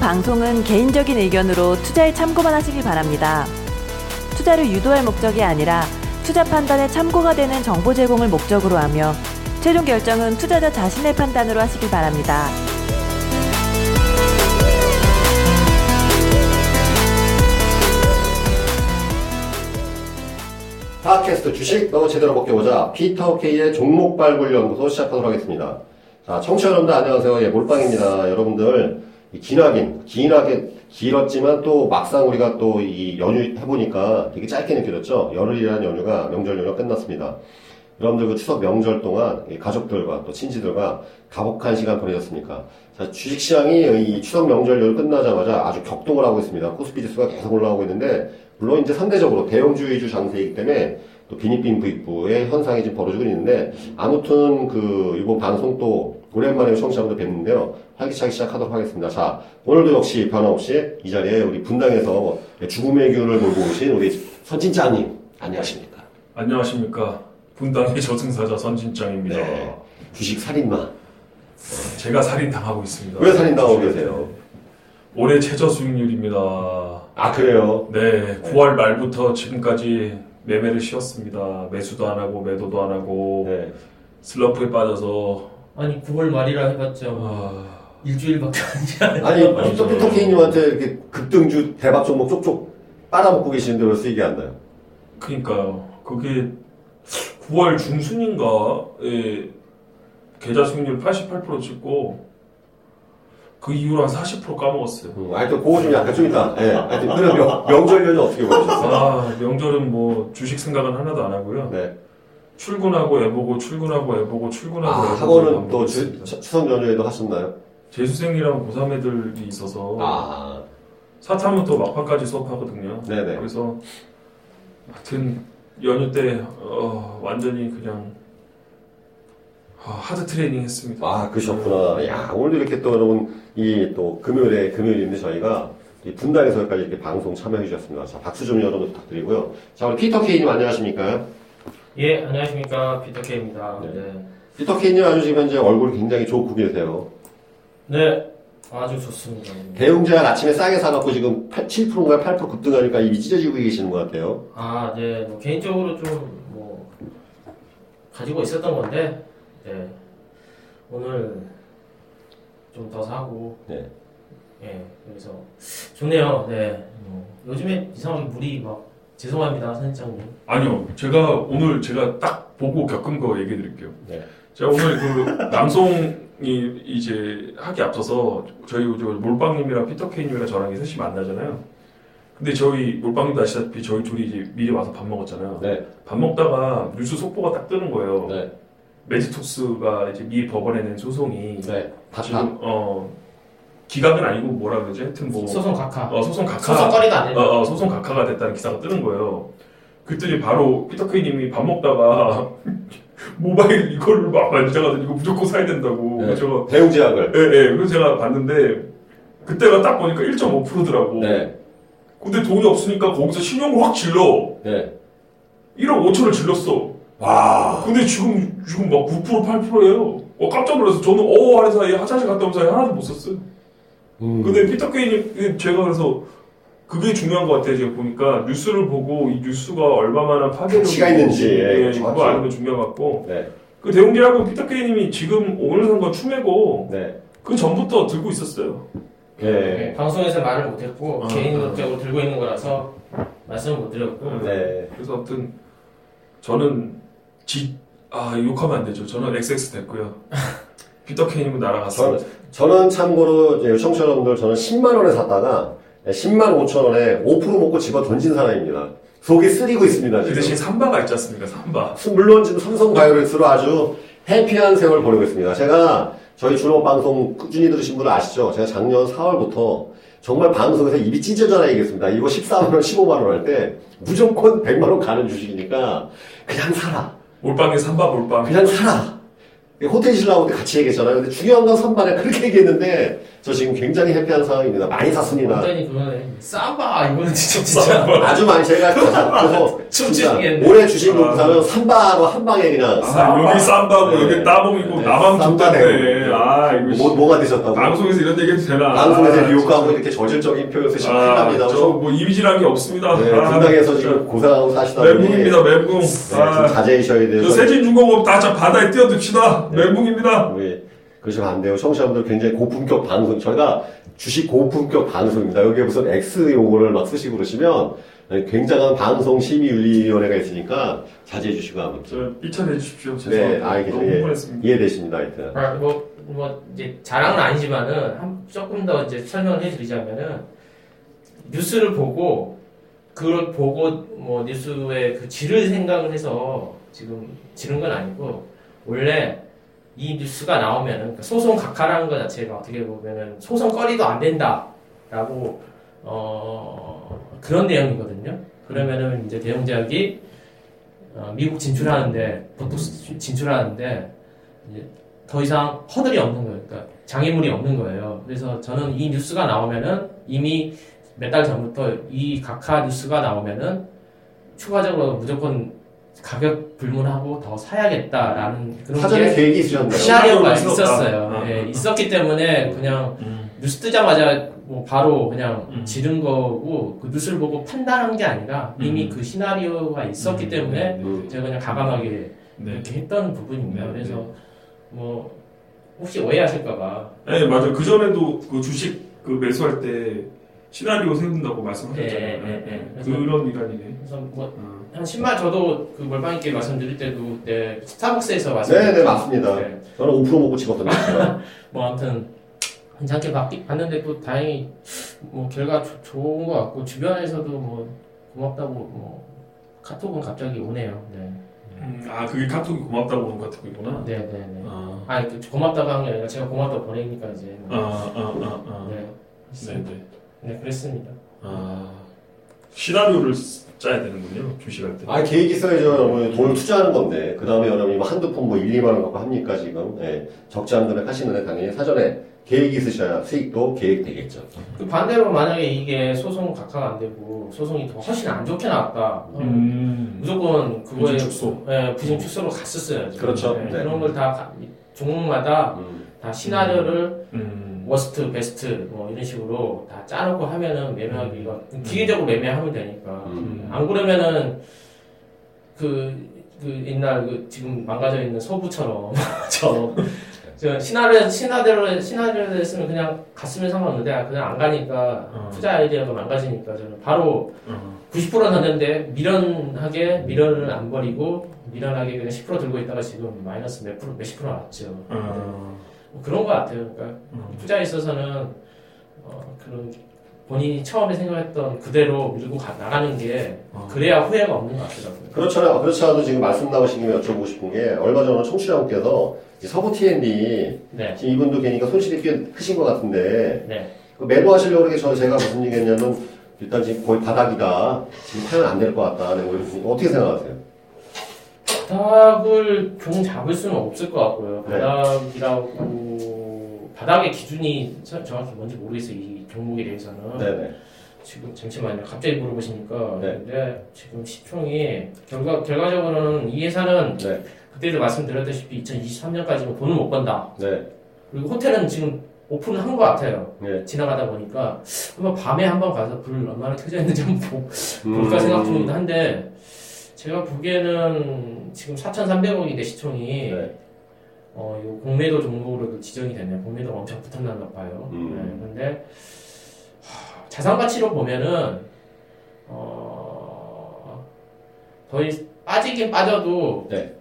방송은 개인적인 의견으로 투자에 참고만 하시길 바랍니다. 투자를 유도할 목적이 아니라 투자 판단에 참고가 되는 정보 제공을 목적으로 하며 최종 결정은 투자자 자신의 판단으로 하시길 바랍니다. 팟캐스트 주식 너 제대로 먹겨보자 피터 K의 종목 발굴 연구소 시작하도록 하겠습니다. 자, 청취자 여러분들 안녕하세요. 예, 몰빵입니다. 여러분들 이 기나긴 기나게 길었지만 또 막상 우리가 또 이 연휴 해보니까 되게 짧게 느껴졌죠. 열흘이라는 연휴가 명절 연휴가 끝났습니다. 여러분들 그 추석 명절 동안 이 가족들과 또 친지들과 가복한 시간 보내셨습니까? 자, 주식시장이 이 추석 명절 연휴 끝나자마자 아주 격동을 하고 있습니다. 코스피 지수가 계속 올라가고 있는데 물론 이제 상대적으로 대형주 위주 장세이기 때문에 또 비니빈 부익부의 현상이 지금 벌어지고 있는데 아무튼 그 이번 방송 또 오랜만에 청취자분들 뵙는데요. 활기차게 시작하도록 하겠습니다. 자, 오늘도 역시 변함없이 이 자리에 우리 분당에서 죽음의 기운을 몰고 오신 우리 선진장님 안녕하십니까? 안녕하십니까. 분당의 저승사자 선진장입니다. 네. 주식 살인마. 제가 살인 당하고 있습니다. 왜 살인당하고 계세요? 올해 최저 수익률입니다. 아, 그래요? 네, 9월 말부터 지금까지 매매를 쉬었습니다. 매수도 안 하고 매도도 안 하고 네. 슬럼프에 빠져서 아니 9월 말이라 해봤자 아, 일주일밖에 아니지 않아요? 아니, 아니죠. 피터 피터 K님한테 이렇게 급등주 대박 종목 쪽쪽 빨아먹고 계시는데 왜 수익이 안 나요? 그러니까요. 그게 9월 중순인가에 계좌 수익률 88% 찍고 그 이후로 한 40% 까먹었어요. 음, 하여튼 그거 좀 약간 좀 이따. 예. 하여튼 그럼 명, 명절 연휴 어떻게 보내셨어요? 아, 명절은 뭐 주식 생각은 하나도 안 하고요. 네. 출근하고 애 보고 출근하고 애 보고 출근하고 아, 애 보고 학원은 또. 주, 추석 연휴에도 하셨나요? 재수생이랑 고3 애들이 있어서 아, 사탐은 또 막판까지 수업하거든요. 네네. 그래서 하여튼 연휴 때 어, 완전히 그냥 아, hard training 했습니다. 아, 그러셨구나. 야, 오늘도 이렇게 또 여러분, 이 또 금요일에, 금요일인데 저희가 이 분당에서 여기까지 이렇게 방송 참여해 주셨습니다. 자, 박수 좀 여러분 부탁드리고요. 자, 우리 피터 K님 안녕하십니까? 예 안녕하십니까 피터 K입니다 네. 네. 피터 K님 아주 지금 현재 얼굴 굉장히 좋고 계세요. 네 아주 좋습니다 대웅제약 아침에 싸게 사갖고 지금 8, 7%인가 8% 급등하니까 입이 찢어지고 계시는 것 같아요. 아 네 뭐 개인적으로 좀 뭐 가지고 있었던 건데 네 오늘 좀 더 사고 네. 예 그래서 좋네요 네 뭐, 요즘에 이상하게 물이 막 죄송합니다 선생님 아니요, 제가 오늘 제가 딱 보고 겪은 거 얘기해 드릴게요. 네. 제가 오늘 그 방송이 이제 하기 앞서서 저희 저 몰빵님이랑 피터케이님이랑 저랑 이제 셋이 만나잖아요. 근데 저희 몰빵님도 아시다시피 저희 둘이 이제 미리 와서 밥 먹었잖아요. 네. 밥 먹다가 뉴스 속보가 딱 뜨는 거예요. 네. 매지톡스가 이제 미 법원에 낸 소송이 네. 지금 어 기각은 아니고 뭐라 그러지? 하여튼 뭐 소송 각하 어, 소송 각하 소송거리가 안 어, 어, 소송 각하가 됐다는 기사가 뜨는 거예요. 그랬더니 바로 피터케이님이 밥 먹다가 모바일 이거를 막 만지작하더니 이거 무조건 사야 된다고. 네. 그래서 대웅제약을. 제가 예, 예. 그래서 제가 봤는데 그때가 딱 보니까 1.5%더라고. 네. 근데 돈이 없으니까 거기서 신용을 확 질러. 네. 1억 5천을 질렀어. 와. 근데 지금 지금 막 9% 8%예요. 어, 깜짝 놀라서 저는 어 하는 사이에 화장실 갔다 온 사이에 하나도 못 썼어요. 음. 근데 피터 K님 제가 그래서 그게 중요한 것 같아요. 제가 보니까 뉴스를 보고 이 뉴스가 얼마만한 파괴력이 있는지, 예, 예. 그거 아는 게 중요한 것 같고 네. 그 대웅제약은 피터 K님이 지금 오늘 산건 추매고 네. 그 전부터 들고 있었어요. 네. 네, 방송에서 말을 못했고 아, 개인적으로 들고 있는 거라서 말씀을 못 드렸고 네. 그래서 아무튼 저는 지, 아 욕하면 안 되죠. 저는 XX 됐고요. 피터 케이님은 날아갔어요. 저는, 저는 참고로 이제 청취자 여러분들 저는 10만 원에 샀다가 10만 5천 원에 5% 먹고 집어 던진 사람입니다. 속이 쓰리고 있습니다. 그 지금. 대신 삼바가 있지 않습니까? 삼바. 물론 지금 삼성 바이오렉스로 아주 해피한 세월 보내고 있습니다. 제가 저희 준호 방송 꾸준히 들으신 분은 아시죠? 제가 작년 4월부터 정말 방송에서 입이 찢어져라 얘기했습니다. 이거 14만원, 15만원 할 때 무조건 100만원 가는 주식이니까 그냥 사라. 몰빵에 삼바 몰빵. 그냥 사라. 호텔 신라하고 같이 얘기했잖아요. 근데 중요한 건 선반에 그렇게 얘기했는데 저 지금 굉장히 해피한 상황입니다. 많이 샀습니다. 완전히 그거네. 쌈바 이거는 진짜 진짜 아주 많이 제가 그래서 진짜 춤추시겠네. 올해 주식 놓고 사면 삼바로 한 방에 그냥 아, 여기 쌈바고 네. 여기 따봉이고 네, 나만 쌈바 좋다네. 아 이거 뭐, 뭐가 되셨다고? 방송에서 이런 얘기 해도 되나? 방송에서 아, 욕하고 진짜. 이렇게 저질적인 표현 쓰시면 큰일 납니다. 아, 저뭐 이미지란 게 없습니다. 네, 아, 분당에서. 지금 고생하고 사시다 보니 멘붕입니다, 멘붕. 네, 좀 아, 자제하셔야 돼요. 저 세진 중공업 다 저 바다에 뛰어듭시다. 네. 멘붕입니다. 네, 그러시면 안 돼요. 청취자분들 굉장히 고품격 방송. 저희가 주식 고품격 방송입니다. 여기에 무슨 X 용어를 막 쓰시고 그러시면 굉장한 방송 심의윤리위원회가 있으니까 자제해 주시고 아무튼. 저 삐쳐내 주십시오. 네, 죄송합니다. 알겠습니다. 너무 예. 이해되십니다. 하여튼. 아, 뭐, 뭐, 이제 자랑은 아니지만은, 한, 조금 더 이제 설명을 해 드리자면은, 뉴스를 보고, 그걸 보고, 뭐, 뉴스의 그 질을 생각을 해서, 지금, 지른 건 아니고, 원래, 이 뉴스가 나오면은, 그러니까 소송 각하라는 것 자체가 어떻게 보면은, 소송거리도 안 된다. 라고, 어, 그런 내용이거든요. 그러면은, 이제 대웅제약이, 어, 미국 진출하는데, 보톡스 진출하는데, 더 이상 허들이 없는 거예요. 그러니까 장애물이 없는 거예요. 그래서 저는 이 뉴스가 나오면은 이미 몇 달 전부터 이 각하 뉴스가 나오면은 추가적으로 무조건 가격 불문하고 더 사야겠다라는 그런 사전에 게 계획이 있으셨나요? 시나리오가. 있었어요. 아, 예, 아. 있었기 때문에 그냥 음. 뉴스 뜨자마자 뭐 바로 그냥 음. 지른 거고 그 뉴스를 보고 판단한 게 아니라 이미 음. 그 시나리오가 있었기 음, 때문에 네, 네, 음. 제가 그냥 가감하게 네. 이렇게 했던 부분입니다. 네, 그래서 네. 뭐 혹시 오해하실까봐 네, 맞아요. 그 전에도 그 주식 그 매수할 때 시나리오 세운다고 말씀하셨잖아요. 네, 네, 네. 네. 그런 일환이네. 그래서 뭐 어. 한 10만 저도 그 몰빵 있게 말씀드릴 때도 그때 스타벅스에서 네, 말씀드렸죠. 네, 맞습니다. 네. 저는 5% 먹고 찍었거든요. 뭐 아무튼 괜찮게 받기, 봤는데 또 다행히 뭐 결과 조- 좋은 것 같고 주변에서도 뭐 고맙다고 뭐 카톡은 갑자기 오네요. 네, 음, 아, 그게 카톡이 고맙다고 오는 카톡이구나. 네, 네. 네. 아, 아니 그 고맙다고 한 게 아니라 제가 고맙다고 보내니까 이제 아, 뭐, 아, 아, 아. 네, 네, 네. 네 그랬습니다. 아, 시나리오를 쓰- 짜야 되는군요. 주식할 때. 아, 계획 있어야죠. 여러분. 돈을 투자하는 건데. 그 다음에 여러분이 뭐 한두 푼 뭐 1, 2만 원 갖고 합니까, 지금? 예. 적지 않은 금액 하시는데 당연히 사전에 계획이 있으셔야 수익도 계획되겠죠. 그 반대로 만약에 이게 소송 각하가 안 되고 소송이 더 훨씬 안 좋게 나왔다. 음. 무조건 그거에 부진 축소. 예, 부진 축소로 갔었어야죠. 그렇죠. 예, 네. 그런 걸 다 종목마다 음. 다 시나리오를 음. worst, best 뭐 이런 식으로 다 짜놓고 하면은 매매하기가 기계적으로 매매하면 되니까 음. 안 그러면은 그, 그 옛날 그 지금 망가져 있는 서부처럼 저, 저 시나리오 시나리오를 시나리오를 했으면 그냥 갔으면 상관없는데 아, 그냥 안 가니까 어. 투자 아이디어가 망가지니까 저는 바로 어. 90% 던졌는데 미련하게 미련을 안 버리고 미련하게 그냥 10% 들고 있다가 지금 마이너스 몇 프로 몇십 프로 나왔죠. 어. 뭐 그런 것 같아요. 그러니까 어. 투자에 있어서는 어, 그런 본인이 처음에 생각했던 그대로 밀고 가, 나가는 게 어. 그래야 후회가 없는 것 같더라고요. 그렇잖아요. 그렇지 않아도 지금 말씀 나오신 김에 여쭤보고 싶은 게 얼마 전에 청취자분께서 이 서부 T&D 네, 지금 이분도 걔니까 손실이 꽤 크신 것 같은데 네. 그 매도하시려고 그러게 저 제가 무슨 얘기했냐면 일단 지금 거의 바닥이다. 지금 파면 안 될 것 같다. 네, 뭐 어떻게 생각하세요? 바닥을 종 잡을 수는 없을 것 같고요. 네. 바닥이라고 바닥의 기준이 저- 정확히 뭔지 모르겠어요. 이 종목에 대해서는 네네. 지금 잠시만요. 갑자기 물어보시니까 네. 근데 지금 시총이 결과 결과적으로는 이 회사는 네. 그때도 말씀드렸다시피 2023년까지는 돈을 못 번다. 네. 그리고 호텔은 지금 오픈을 한 것 같아요. 네. 지나가다 보니까 한번 밤에 한번 가서 불 얼마나 켜져 있는지 한번 보- 볼까 음. 생각 중이긴 한데 제가 보기에는 지금 4,300억인데 시총이 네. 어, 요 공매도 종목으로 지정이 됐네요. 공매도가 엄청 붙었나 봐요. 음. 네, 근데 하, 자산 가치로 보면은 어, 거의 빠지긴 빠져도 네.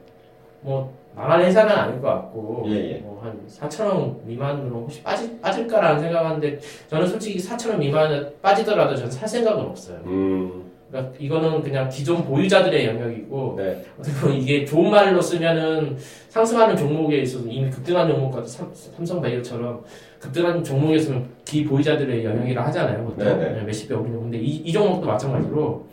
뭐 망할 회사는 아닐 것 같고 예, 예. 뭐한 4천 원 미만으로 혹시 빠지, 빠질까라는 생각하는데 저는 솔직히 4천 원 미만 빠지더라도 저는 살 생각은 없어요. 음. 그러니까 이거는 그냥 기존 보유자들의 영역이고 네. 어떻게 보면 이게 좋은 말로 쓰면은 상승하는 종목에 있어서 이미 급등한 종목 같은 삼- 삼성바이오처럼 급등한 종목이었으면 기보유자들의 영역이라 하잖아요. 보통 네네. 네, 몇십 배 오르는 근데 이, 이 종목도 마찬가지로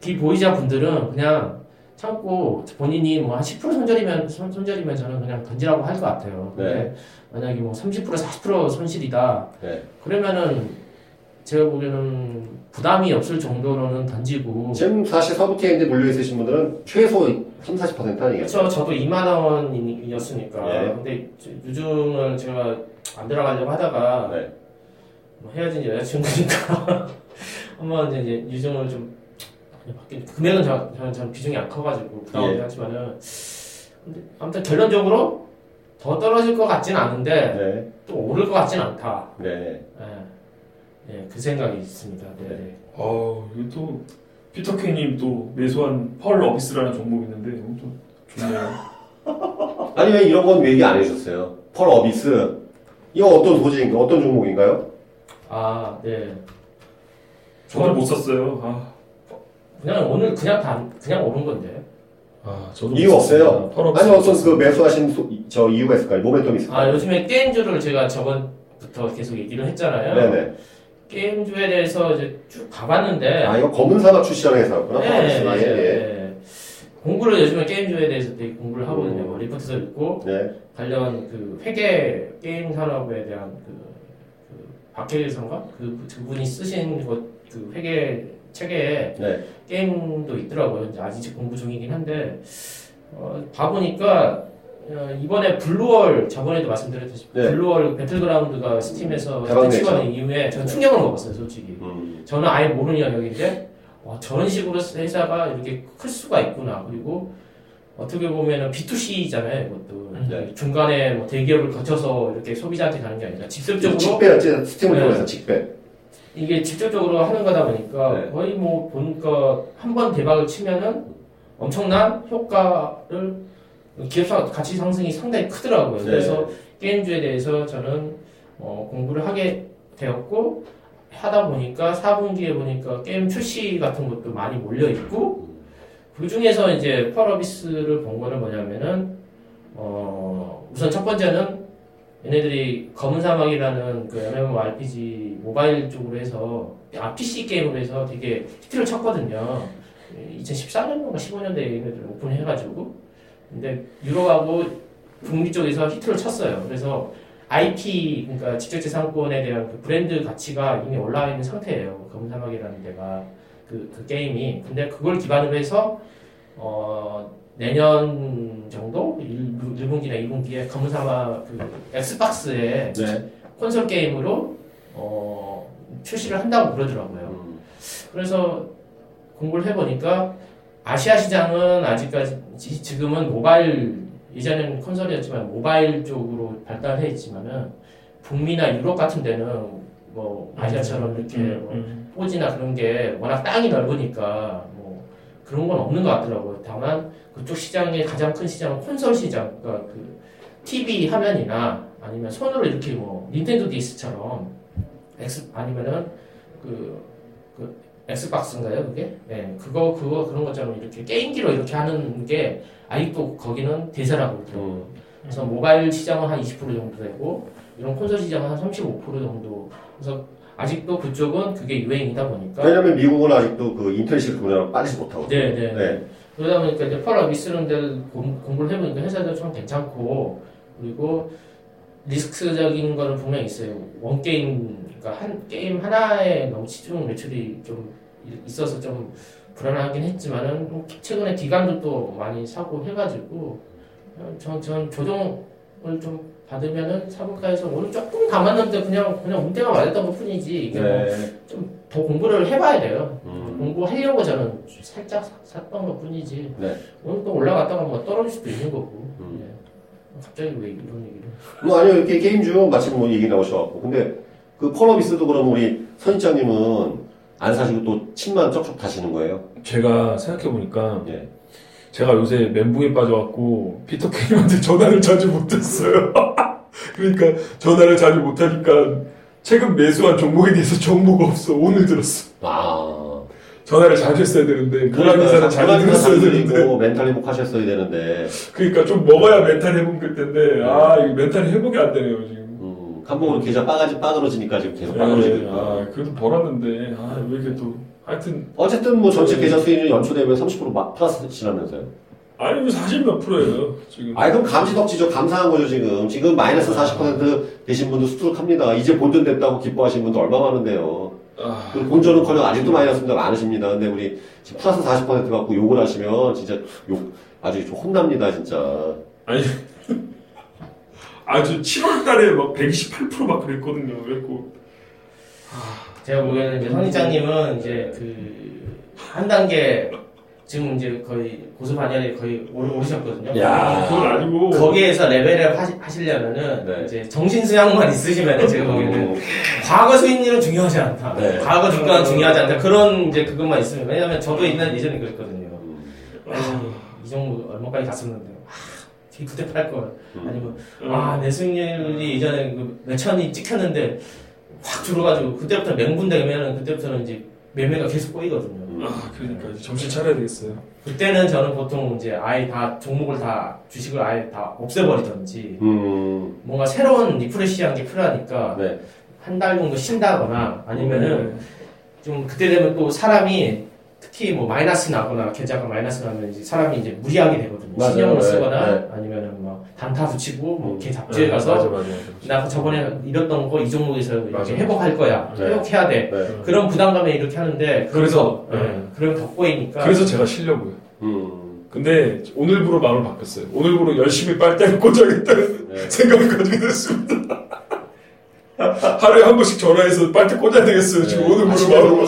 기보유자 분들은 그냥 참고 본인이 뭐 한 10% 손절이면 손, 손절이면 저는 그냥 던지라고 할 것 같아요. 근데 네. 만약에 뭐 30% 40% 손실이다. 네. 그러면은 제가 보기에는 부담이 없을 정도로는 던지고 지금 사실 서부티엔데 물려 있으신 분들은 최소 3, 40% 아니겠어요? 그렇죠. 저도 2만 원이었으니까. 예. 근데 저- 유증을 제가 안 들어가려고 하다가 네. 뭐 헤어진 여자친구니까 한번 이제 유증을 좀 받긴 금액은 저, 저는, 저는 비중이 안 커가지고 부담이 예. 하지만은 근데 아무튼 결론적으로 더 떨어질 것 같진 않은데 네. 또 오를 것 같진 않다. 네. 예, 예, 그 생각이 있습니다. 네. 네. 어, 이거 또 피터 케이님 또 매수한 펄 어비스라는 종목 있는데 좀 좋네요. 아니 왜 이런 건 얘기 안 해주셨어요? 펄 어비스 이거 어떤 소재인가 어떤 종목인가요? 아, 네. 저도 못 샀어요. 아, 그냥 오늘 그냥 다 그냥 오른 건데. 아 저도 이유 못 없어요? 아니 못 어떤 그. 매수하신 소- 저 이유가 있을까요? 모멘텀 있을까요? 아 요즘에 게임주를 제가 저번부터 계속 얘기를 했잖아요. 네네. 게임주에 대해서 이제 쭉 가봤는데 아 이거 검은 사막 출시하는 회사였구나. 네, 펄 맞아요. 예, 예. 네. 공부를 요즘에 게임주에 대해서 되게 공부를 하거든요. 음. 뭐 리포트도 읽고 네. 관련 그 회계 게임 산업에 대한 그, 그 박해일 선가 그 그 분이 쓰신 그, 그 회계 체계에 네. 게임도 있더라고요. 이제 아직 공부 중이긴 한데 어, 봐보니까 어, 이번에 블루홀 저번에도 말씀드렸듯이 네. 블루홀 배틀그라운드가 스팀에서 냈죠. 치고하는 이후에 전 충격을 먹었어요, 솔직히. 음. 저는 아예 모르는 영역인데 와, 저런 식으로 회사가 이렇게 클 수가 있구나. 그리고 어떻게 보면은 B2C잖아요, 이것도. 네. 중간에 뭐 대기업을 거쳐서 이렇게 소비자한테 가는 게 아니라 직접적으로 직배였지 스팀을 네. 통해서 직배. 이게 직접적으로 하는 거다 보니까 네. 거의 뭐 보니까 한 번 대박을 치면은 엄청난 효과를 기업사 가치 상승이 상당히 크더라고요. 네. 그래서 게임주에 대해서 저는 어, 공부를 하게 되었고 하다 보니까 4분기에 보니까 게임 출시 같은 것도 많이 몰려 있고 그 중에서 이제 펄어비스를 본 거는 뭐냐면은 어, 우선 첫 번째는 얘네들이 검은 사막이라는 그 MMORPG 모바일 쪽으로 해서 아 PC 게임으로 해서 되게 히트를 쳤거든요. 2014년인가 15년대에 얘네들 오픈해가지고 근데 유럽하고 북미 쪽에서 히트를 쳤어요. 그래서 IP 그러니까 지적재산권에 대한 그 브랜드 가치가 이미 올라와 있는 상태예요. 검은 사막이라는 데가 그, 그 게임이 근데 그걸 기반으로 해서 어, 내년 정도 1, 1분기나 2분기에 검은 사막 그 엑스박스에 네. 콘솔 게임으로 어, 출시를 한다고 그러더라고요. 음. 그래서 공부를 해보니까 아시아 시장은 아직까지 지- 지금은 모바일 예전에는 콘솔이었지만 모바일 쪽으로 발달해 있지만은 북미나 유럽 같은 데는 뭐 아시아처럼 이렇게 뭐 음, 4G나 그런 게 워낙 땅이 넓으니까 뭐 그런 건 없는 것 같더라고요. 다만 그쪽 시장의 가장 큰 시장은 콘솔 시장, 그러니까 그 TV 화면이나 아니면 손으로 이렇게 뭐 닌텐도 DS처럼 엑스 아니면은 그, 그 엑스박스인가요 그게? 네, 그거 그거 그런 것처럼 이렇게 게임기로 이렇게 하는 게 아직도 거기는 대세라고 그러더라고요. 음. 그래서 모바일 시장은 한 20% 정도 되고 이런 콘솔 시장은 한 35% 정도. 그래서 아직도 그쪽은 그게 유행이다 보니까 왜냐면 미국은 아직도 그 인터넷식 분야로 빠지지 못하고. 네, 네. 네. 그러다 보니까 이제 펄 어비스는 데를 공- 공부를 해보니까 회사도 좀 괜찮고 그리고 리스크적인 거는 분명히 있어요. 원 게임 그러니까 한 게임 하나에 너무 치중 매출이 좀 있어서 좀 불안하긴 했지만은 뭐 최근에 기간도 또 많이 사고 해가지고 전, 전 조정을 좀 받으면은 해서 오늘 조금 담았는데 그냥 그냥 운대가 맞았던 것 뿐이지 이게 뭐 네. 더 공부를 해봐야 돼요. 음. 공부하려고 저는 살짝 사- 샀던 것 뿐이지. 네. 오늘 또 올라갔다가 뭐 떨어질 수도 있는 거고. 음. 네. 갑자기 왜 이런 얘기를? 뭐 아니요 이렇게 게임 중 마침 뭐 얘기 나오셔갖고 근데 그 펄어비스도 그럼 우리 선인장님은 안 사시고 또 침만 쩍쩍 다시는 거예요? 제가 생각해 보니까 예. 제가 요새 멘붕에 빠져갖고 피터 케이님한테 전화를 자주 못했어요. 그러니까 전화를 자주 못하니까 최근 매수한 종목에 대해서 정보가 없어. 오늘 들었어. 아. 전화를 자주 했어야 되는데 불안이사는 자주 들었어야 되는데 그리고 멘탈 회복하셨어야 되는데 그러니까 좀 먹어야 멘탈 회복 될 텐데 아 이거 멘탈 회복이 안 되네요 지금. 음, 한복으로 계좌 빠가지 빠들어지니까 지금 계속 네, 있고 아 그래도 벌었는데 아 왜 이렇게 또 하여튼 어쨌든 뭐 전체 네. 계좌 수익률 연초되면 30% 마- 플러스시라면서요. 아니 40 몇 프로예요 지금. 아이 그럼 감지덕지죠. 감사한 거죠 지금. 지금 마이너스 40% 되신 분도 수두룩합니다. 이제 본전 됐다고 기뻐하시는 분도 얼마 많은데요. 아, 그 본전은 커녕 아직도 마이너스입니다. 많으십니다. 근데 우리 지금 플러스 40% 갖고 욕을 하시면 진짜 욕 아주 좀 혼납니다 진짜. 아니 아주 7월 달에 막 128%막 그랬거든요. 그래갖고 제가 보기에는 이제 선희장님은 이제 그 한 단계 지금 이제 거의 고수 반열에 거의 오르- 오르셨거든요. 야. 그건 아니고 거기에서 레벨을 하시, 하시 려면은 네. 이제 정신 수양만 있으시면은 제가 보기에는 음, 과거 수익률은 중요하지 않다. 네. 과거 주가는 중요하지 않다. 그런 이제 그것만 있으면 왜냐면 저도 옛날 예전에 그랬거든요. 아니, 이 정도 얼마까지 갔었는데 아, 그때 팔 걸. 음. 아니면 음. 아내 수익률이 예전에 그 몇천이 찍혔는데 확 줄어가지고 그때부터 멘붕되면은 그때부터는 이제 매매가 계속 꼬이거든요. 아 그러니까 정신 차려야 되겠어요. 그때는 저는 보통 이제 아예 다 종목을 다 주식을 아예 다 없애버리던지 음, 뭔가 새로운 refresh한 게 필요하니까 네. 한달 정도 쉰다거나 아니면은 음. 좀 그때 되면 또 사람이 특히 뭐 마이너스 나거나 계좌가 마이너스 나면 이제 사람이 이제 무리하게 되거든요. 맞아요. 신용을 네, 쓰거나 네. 아니면은 뭐 단타 붙이고 뭐 음. 개잡주에 네, 가서 맞아 맞아 맞아. 나 저번에 잃었던 거 이 종목에서 이렇게. 회복할 거야. 네. 회복해야 돼. 네. 그런 부담감에 이렇게 하는데 그래서, 네. 네. 그럼 더 꼬이니까 그래서 제가 쉬려고요. 음, 근데 오늘부로 마음을 바꿨어요. 오늘부로 열심히 빨대를 꽂아야겠다는 네. 생각을 가지게 됐습니다. 하루에 한 번씩 전화해서 빨대 꽂아야 되겠어요. 지금 네. 저녁으로 바꿨어요.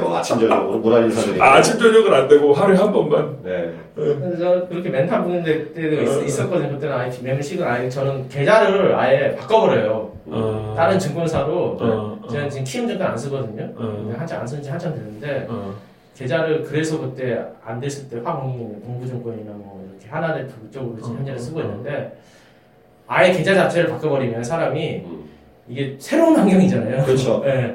전화하세요. 아침 저녁으로 문화 인사드리고. 아, 아침 저녁은 안 되고 하루에 한 번만. 네. 그래서 저는 그렇게 멘탈 부는 데- 때도 어. 있, 었거든요 그때는 아예 매물식을 아예 저는 계좌를 아예 바꿔버려요. 어. 다른 증권사로 어, 어. 저는 지금 키움 증권 안 쓰거든요. 어. 한참 안쓴지 한참 됐는데 어. 계좌를 그래서 그때 안 됐을 때 화공이 공부증권이나 뭐 이렇게 하나네트 그쪽으로 지금 어, 현재는 쓰고 어. 있는데 아예 계좌 자체를 바꿔버리면 사람이 음. 이게 새로운 환경이잖아요. 그렇죠. 예.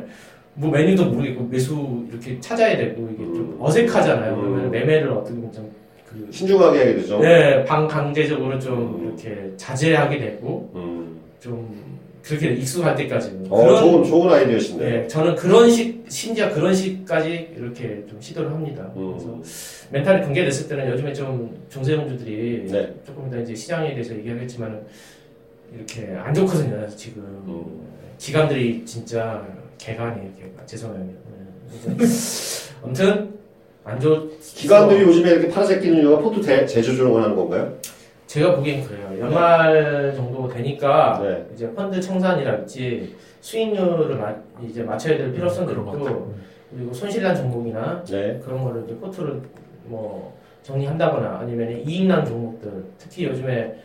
뭐 메뉴도 모르겠고 매수 이렇게 찾아야 되고 이게 좀 음. 어색하잖아요. 음. 그러면 매매를 어떻게 보면 좀 그 신중하게 하게 되죠. 네, 방강제적으로 좀 음. 이렇게 자제하게 되고 음. 좀 그렇게 익숙할 때까지는 어, 좋은, 좋은 아이디어신데. 네, 저는 그런 식 심지어 그런 식까지 이렇게 좀 시도를 합니다. 음. 그래서 멘탈이 붕괴됐을 때는 요즘에 좀 중세형주들이 네. 조금 더 이제 시장에 대해서 얘기하겠지만은 이렇게 안 좋거든요. 지금 음. 기관들이 진짜 개간이 이렇게 죄송해요. 네. 아무튼 안 좋. 기관들이 요즘에 이렇게 파란색 끼는 이유가 포트 대, 재조정을 하는 건가요? 제가 보기엔 그래요. 연말 정도 되니까 네. 이제 펀드 청산이랄지 수익률을 마- 이제 맞춰야 될 필요성도 것 있고. 그리고 손실난 종목이나 네. 그런 거를 이제 포트를 뭐 정리한다거나 아니면 이익난 종목들 특히 요즘에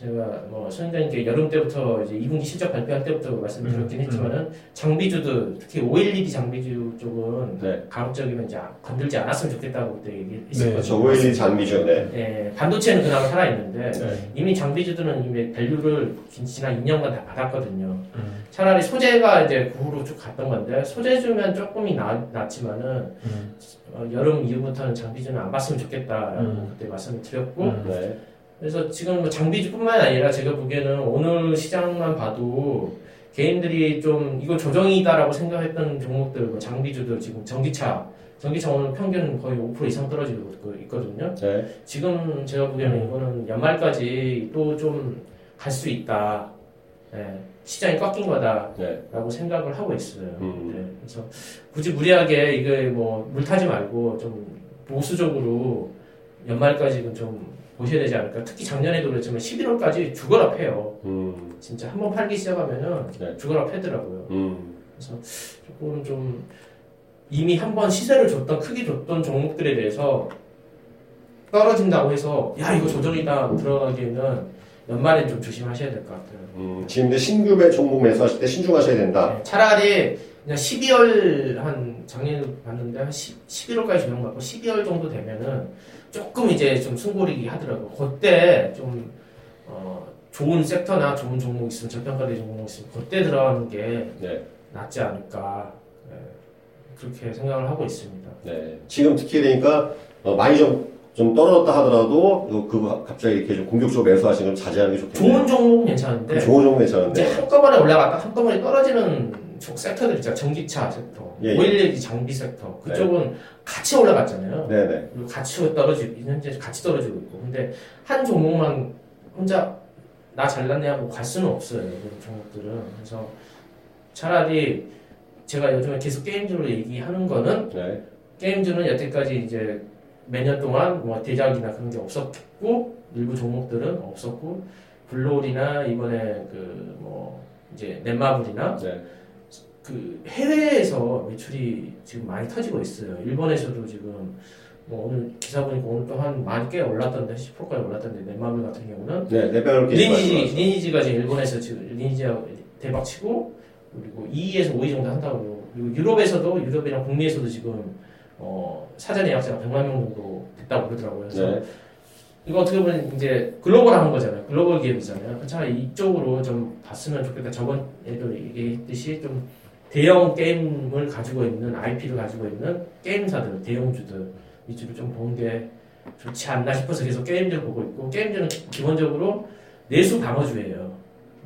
제가 뭐 선생님께 여름 때부터 이제 2분기 실적 발표할 때부터 말씀드렸긴 음, 했지만은 장비주들 특히 OLED 장비주 쪽은 네. 가급적이면 이제 건들지 않았으면 좋겠다고 그때 얘기했었거든요. 네. 저 OLED 장비죠. 네. 예, 반도체는 그나마 살아 있는데 네. 이미 장비주들은 이미 value를 긴- 지난 2년간 다 받았거든요. 음. 차라리 소재가 이제 구후로 쭉 갔던 건데 소재주면 조금이 나, 낫지만은 음. 어, 여름 이후부터는 장비주는 안 봤으면 좋겠다라고 음. 그때 말씀을 드렸고 음. 네. 그래서 지금 뭐 장비주뿐만 아니라 제가 보기에는 오늘 시장만 봐도 개인들이 좀 이거 조정이다라고 생각했던 종목들 뭐 장비주들 지금 전기차 전기차 오늘 평균 거의 5% 이상 떨어지고 있- 있거든요. 네. 지금 제가 보기에는 이거는 연말까지 또 좀 갈 수 있다. 예, 시장이 꺾인 거다라고 네. 생각을 하고 있어요. 음. 네, 그래서 굳이 무리하게 이게 뭐 물타지 말고 좀 보수적으로 연말까지는 좀 보셔야 되지 않을까. 특히 작년에도 그랬지만 11월까지 죽어라 패요. 음. 진짜 한 번 팔기 시작하면은 네. 죽어라 패더라고요. 음. 조금 좀 이미 한 번 시세를 줬던 크게 줬던 종목들에 대해서 떨어진다고 해서 야 이거 조정이다 들어가기에는 연말엔 좀 조심하셔야 될 것 같아요. 음. 지금 이제 신규 매 종목 매수하실 때 신중하셔야 된다. 네, 차라리 그냥 12월 한 작년에 봤는데 한 10, 11월까지 조정받고 12월 정도 되면은 조금 이제 좀 숨고르기 하더라고요. 그때 좀 어, 좋은 섹터나 좋은 종목 있으면 저평가된 종목 있으면 그때 들어가는 게 네. 낫지 않을까 네, 그렇게 생각을 하고 있습니다. 네. 지금 특히 되니까 어, 많이 좀, 좀 떨어졌다 하더라도 이거 그거 갑자기 이렇게 좀 공격적으로 매수하시는 걸 자제하는 게 좋겠네요. 좋은 종목은 괜찮은데 좋은 종목 괜찮은데. 한꺼번에 올라갔다 한꺼번에 떨어지는 쪽 섹터들 있잖아요. 전기차 섹터, 예, 예. 오일 장비 섹터 그쪽은 같이 올라갔잖아요. 네 네. 그리고 같이 떨어지고 현재 같이 떨어지고 있고 근데 한 종목만 혼자 나 잘났네 하고 갈 수는 없어요 그런 종목들은 그래서 차라리 제가 요즘에 계속 게임주로 얘기하는 거는 네. 게임주는 여태까지 이제 매년 동안 뭐 대작이나 그런 게 없었고 일부 종목들은 없었고 블롤이나 이번에 그 뭐 이제 넷마블이나 네. 그 해외에서 매출이 지금 많이 터지고 있어요. 일본에서도 지금 뭐 오늘 기사 보니까 오늘 또한 만 개 올랐던데 10%까지 올랐던데 넷마블 같은 경우는 네, 게임 리니지. 리니지가 지금 일본에서 지금 리니지가 대박 치고 그리고 2위에서 5위 정도 한다고 그리고 유럽에서도 유럽이랑 북미에서도 지금 어 사전 예약자가 100만 명 정도 됐다고 그러더라고요. 그래서 네. 이거 어떻게 보면 이제 글로벌한 거잖아요. 글로벌 기업이잖아요. 차라리 이쪽으로 좀 봤으면 좋겠다. 저번에도 얘기했듯이 좀 대형 게임을 가지고 있는 IP를 가지고 있는 게임사들, 대형주들 위주로 좀본게 좋지 않나 싶어서 계속 게임주를 보고 있고 게임주는 기- 기본적으로 내수 방어주예요.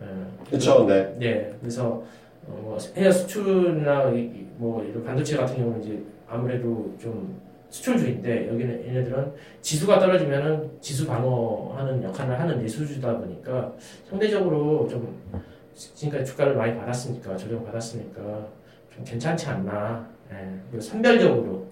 예. 그렇죠. 네. 네, 그래서 어, 뭐 해외 수출이나 이- 이- 뭐 이런 반도체 같은 경우는 이제 아무래도 좀 수출주인데 여기는 얘네들은 지수가 떨어지면은 지수 방어하는 역할을 하는 내수주다 보니까 상대적으로 좀 지금까지 주가를 많이 받았으니까 조정 받았으니까 좀 괜찮지 않나. 예. 선별적으로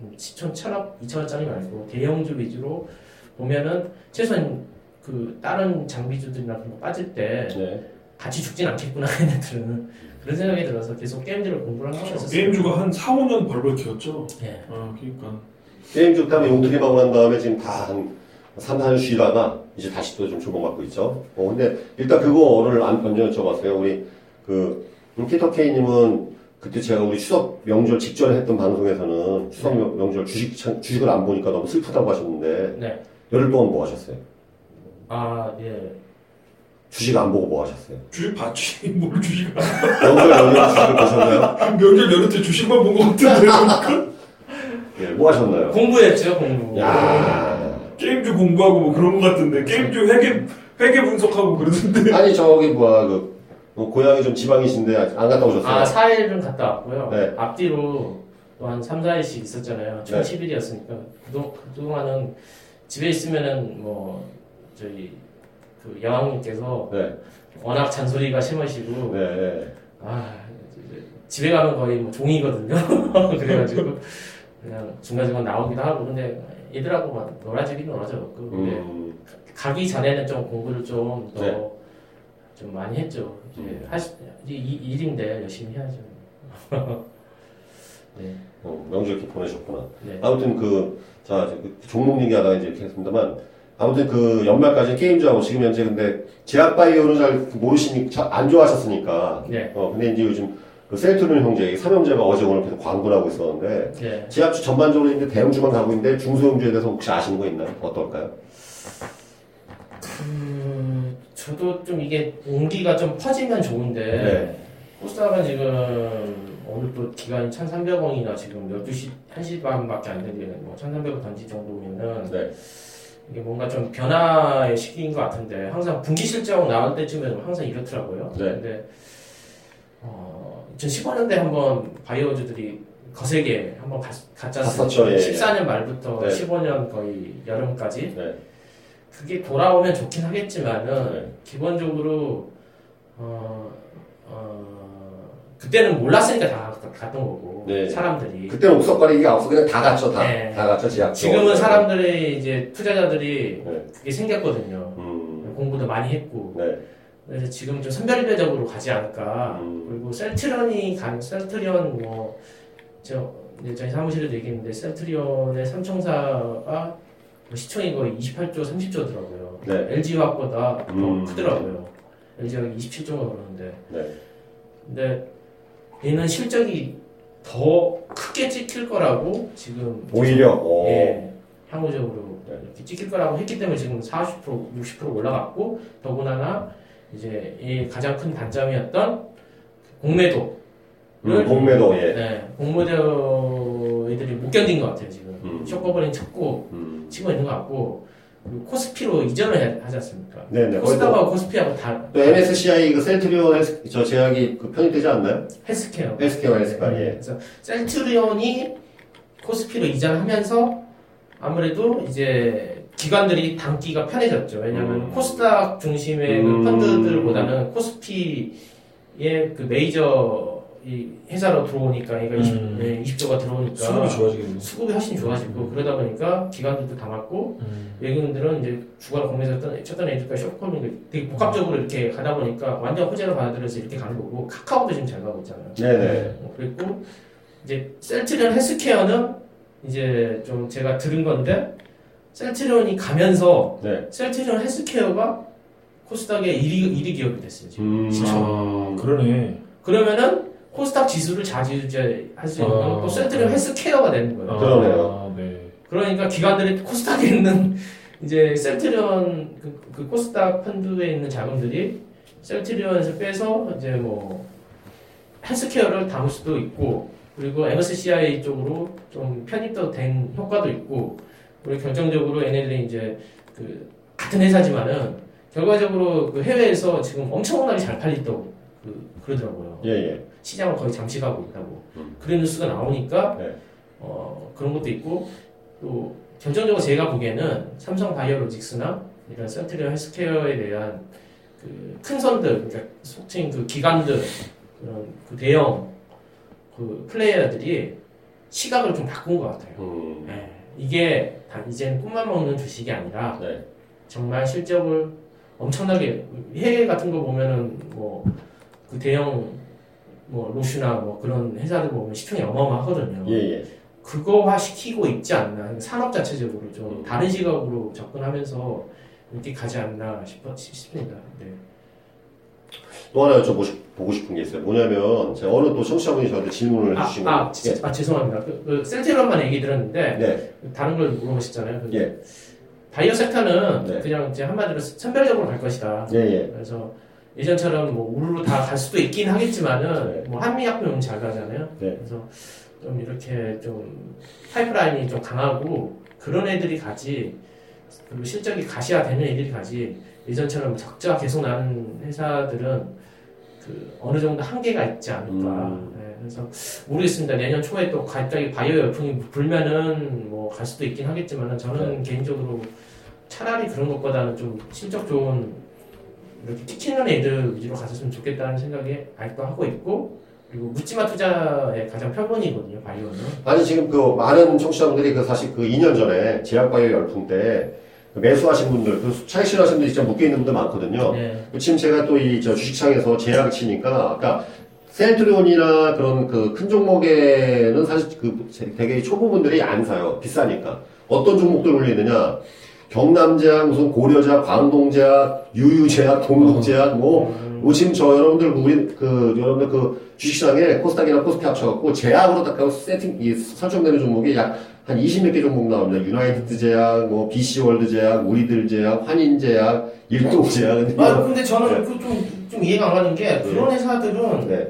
음, 10천, 1천억, 2천원짜리 말고 대형주 위주로 보면은 최소한 그 다른 장비주들이나 그런 거 빠질 때 네. 같이 죽진 않겠구나 얘네들은 그런 생각이 들어서 계속 게임들을 공부를 하고 있었어요. 게임주가 한 4, 5년 벌벌 키웠죠. 예. 아, 그러니까. 게임 쭉 다음에 하고 난 다음에 지금 다 한 3, 4년 쉬다가 이제 다시 또 좀 주목받고 있죠. 어, 근데 일단 그거를 안, 먼저 여쭤봤어요. 우리 그, 피터 K님은 그때 제가 우리 추석 명절 직전에 했던 방송에서는 추석 명- 명절 주식, 참- 주식을 안 보니까 너무 슬프다고 하셨는데 네. 열흘 동안 뭐 하셨어요? 아, 예. 주식 안 보고 뭐 하셨어요? 주식 봤지. 뭘 주식 안 명절 연휴 주식을 보셨나요? 명절 연휴 때 주식만 본 것 같은데. 예, 뭐 하셨나요? 공부했죠, 공부. 야 게임주 공부하고 뭐 그런 것 같은데. 게임주 회계, 회계 분석하고 그러던데. 아니 저기 뭐야 그 뭐, 고향이 좀 지방이신데 안 갔다 오셨어요? 아, 4일은 갔다 왔고요. 네. 앞뒤로 또한 3, 4일씩 있었잖아요. 총 네. 10일이었으니까. 그동, 그동안은 집에 있으면은 뭐, 저희, 그 여왕님께서 네, 워낙 잔소리가 심하시고, 네, 네. 아, 집에 가면 거의 뭐 종이거든요. 그래가지고 그냥 중간중간 나오기도 하고 근데 얘들하고 막 놀아주긴 놀아줬고 근데 음, 가기 전에는 좀 공부를 좀더좀 네. 많이 했죠. 이제 하시 이, 이 일인데 열심히 해야죠. 네, 어, 명절 이렇게 보내셨구나. 네. 아무튼 그, 자, 저그 종목 얘기하다가 이제 이렇게 했습니다만, 아무튼 그 연말까지 게임즈하고 지금 현재 근데 제약바이오는 잘 모르시니까, 안 좋아하셨으니까, 네. 어, 근데 이제 요즘 그 셀트론 형제, 삼형제가 어제 오늘 계속 광고를 하고 있었는데, 네. 제약주 전반적으로 이제 대형주만 가고 있는데 중소형주에 대해서 혹시 아시는 거 있나요? 어떨까요? 그 저도 좀 이게 온기가 좀 퍼지면 좋은데 네. 코스닥은 지금 오늘 또 기간이 1,300원이나 지금 12시 1시 반밖에 안 되게 뭐 1,300원 던지 정도면은 네. 이게 뭔가 좀 변화의 시기인 것 같은데 항상 분기 실적 나올 때쯤에는 항상 이렇더라고요. 네. 근데 어, 2015년대 한번 바이오주들이 거세게 한번 갔, 갔지 갔었죠, 않습니까? 예, 예. 14년 말부터 네. 15년 거의 여름까지 네. 그게 돌아오면 좋긴 하겠지만은 네. 기본적으로 어, 어, 그때는 몰랐으니까 다 갔- 갔던 거고 네. 사람들이 그때는 옥석거리기가 없어. 그냥 다 갔죠, 다. 네. 다 갔죠, 제약. 지금은 사람들이 이제 투자자들이 네. 그게 생겼거든요. 음, 공부도 많이 했고 네. 그래서 지금 좀 선별배적으로 가지 않을까. 음. 그리고 셀트리온이 간 셀트리온 뭐 저 이제 저희 사무실에도 얘기했는데 셀트리온의 삼총사가 뭐 시총이 거의 28조, 30조더라고요. 네. LG 화학보다 음. 더 크더라고요. LG가 27조가 그러는데. 네. 근데 얘는 실적이 더 크게 찍힐 거라고 지금 오히려, 어. 예, 향후적으로 네. 이렇게 찍힐 거라고 했기 때문에 지금 40% 60% 올라갔고 더군다나 이제 이 가장 큰 단점이었던 공매도 음, 공매도, 예. 네, 공매도 애들이 못 견딘 것 같아요 지금 음. short covering 쳤고 음. 치고 있는 것 같고 그 코스피로 이전을 해- 하지 않습니까? 네네. 코스닥하고 코스피하고 다 또 MSCI 그 셀트리온 헬스, 저 제약이 그 편입되지 않나요? 헬스케어. 헬스케어 헬스케어 예. 그래서 셀트리온이 코스피로 이전하면서 아무래도 이제 기관들이 담기가 편해졌죠. 왜냐하면 음. 코스닥 중심의 음. 그 펀드들보다는 코스피의 그 메이저 이 회사로 들어오니까 20, 음. 네, 20 조가 들어오니까 수급이 좋아지겠네. 수급이 훨씬 좋아지고 그러다 보니까 기관들도 담았고 음. 외국인들은 이제 주가를 공매도 쳤던, 애들까지 short covering 되게 복합적으로 이렇게 가다 보니까 완전 호재로 받아들여서 이렇게 가는 거고 카카오도 지금 잘 가고 있잖아요. 네네. 어, 그리고 이제 셀트리온 헬스케어는 이제 좀 제가 들은 건데 셀트리온이 가면서 네. 셀트리온 헬스케어가 코스닥의 1위, 1위 기업이 됐어요 지금. 음. 아, 그러네. 그러면은 코스닥 지수를 좌지우지할 수 있는 아. 또 셀트리온 헬스케어가 되는 거예요. 아, 그러네요. 네. 그러니까 기관들이 코스닥에 있는 이제 셀트리온 그, 그 코스닥 펀드에 있는 자금들이 셀트리온에서 빼서 이제 뭐 헬스케어를 담을 수도 있고 그리고 MSCI 쪽으로 좀 편입도 된 효과도 있고 그리고 결정적으로 얘네들이 이제 그 같은 회사지만은 결과적으로 그 해외에서 지금 엄청나게 잘 팔린다고 그 그러더라고요. 예, 예. 시장을 거의 잠식하고 있다고 음. 그런 뉴스가 나오니까 네. 어, 그런 것도 있고 또 결정적으로 제가 보기에는 삼성 바이오로직스나 이런 셀트리온 헬스케어에 대한 그 큰 선들 그러니까 속칭 그 기관들 그런 그 대형 그 플레이어들이 시각을 좀 바꾼 것 같아요. 음. 예, 이게 단 이제는 꿈만 먹는 주식이 아니라 네. 정말 실적을 엄청나게 해외 같은 거 보면은 뭐 그 대형 뭐 로슈나 뭐 그런 회사들 보면 시총이 어마어마하거든요. 예, 예. 그거화 시키고 있지 않나 산업 자체적으로 좀 음. 다른 시각으로 접근하면서 이렇게 가지 않나 싶어 싶습니다. 네. 또 하나 여쭤보고 보고 싶은 게 있어요. 뭐냐면, 제가 어느 또 청취자분이 저한테 질문을 아, 해주신 아, 거. 지- 아, 죄송합니다. 그, 그 셀트리온만 얘기 들었는데 네. 다른 걸 물어보셨잖아요. 그 예. 바이오 섹터는 네. 그냥 이제 한마디로 선별적으로 갈 것이다. 예, 예. 그래서 예전처럼 뭐 우르르 다 갈 수도 있긴 하겠지만은 네. 뭐 한미약품은 잘 가잖아요. 네. 그래서 좀 이렇게 좀 파이프라인이 좀 강하고 그런 애들이 가지 그리고 실적이 가시화되는 애들이 가지 예전처럼 적자가 계속 나는 회사들은 그 어느 정도 한계가 있지 않을까. 음. 네, 그래서 모르겠습니다. 내년 초에 또 갑자기 바이오 열풍이 불면은 뭐 갈 수도 있긴 하겠지만은 저는 개인적으로 차라리 그런 것보다는 좀 실적 좋은 이렇게 튀키는 애들 위주로 갔으면 좋겠다는 생각이 아직도 하고 있고 그리고 묻지마 투자의 가장 표본이거든요 바이오는 아니, 지금 그 많은 청취자분들이 그 사실 그 2년 전에 제약바이오 열풍 때그 매수하신 분들, 그 차익 실 하신 분들이 진짜 묶여있는 분들 많거든요. 네. 지금 제가 또 이 저 주식창에서 제약을 치니까, 아까 셀트리온이나 그런 그 큰 종목에는 사실 그 되게 초보분들이 안 사요. 비싸니까. 어떤 종목들 올리느냐. 경남제약, 무슨 고려제약, 광동제약, 유유제약, 동국제약, 뭐, 뭐 지금 저 여러분들 우리 그 여러분들 그 주식시장에 코스닥이나 코스피 합쳐갖고 제약으로 딱 하고 세팅 이 설정되는 종목이 약 한 20몇 개 종목 나옵니다. 유나이티드 제약, 뭐 BC 월드 제약, 우리들 제약, 환인 제약, 일동 제약. 아 근데 저는 그좀좀 이해가 안 가는 게 그런 회사들은 네,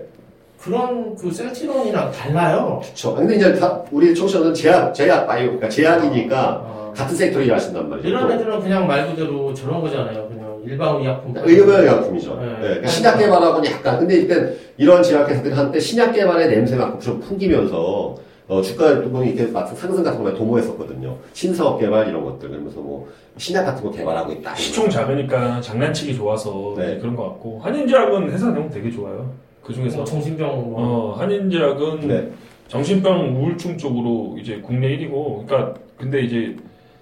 그런 그 셀트리온이랑 달라요 그렇죠. 근데 이제 다 우리 청취자는 제약, 제약 바이오, 그러니까 제약이니까 어, 같은 섹터로 아신단 말이죠. 이런 애들은 그냥 말 그대로 저런 거잖아요 일반 의약품 의료약품이죠. 네. 네, 그러니까 신약 개발하고는 약간 근데 일단 이런 제약회사들이 한때 신약 개발의 냄새가 좀 풍기면서 어, 주가 보면 이렇게 막 상승 같은 거 많이 도모했었거든요. 신사업 개발 이런 것들 그러면서 뭐 신약 같은 거 개발하고 있다. 시총 작으니까 장난치기 좋아서 네. 그런 것 같고 한인제약은 회사 내용 되게 좋아요. 그 중에서 뭐 정신병 뭐 어, 한인제약은 네. 정신병 우울증 쪽으로 이제 국내 1위고, 그러니까 근데 이제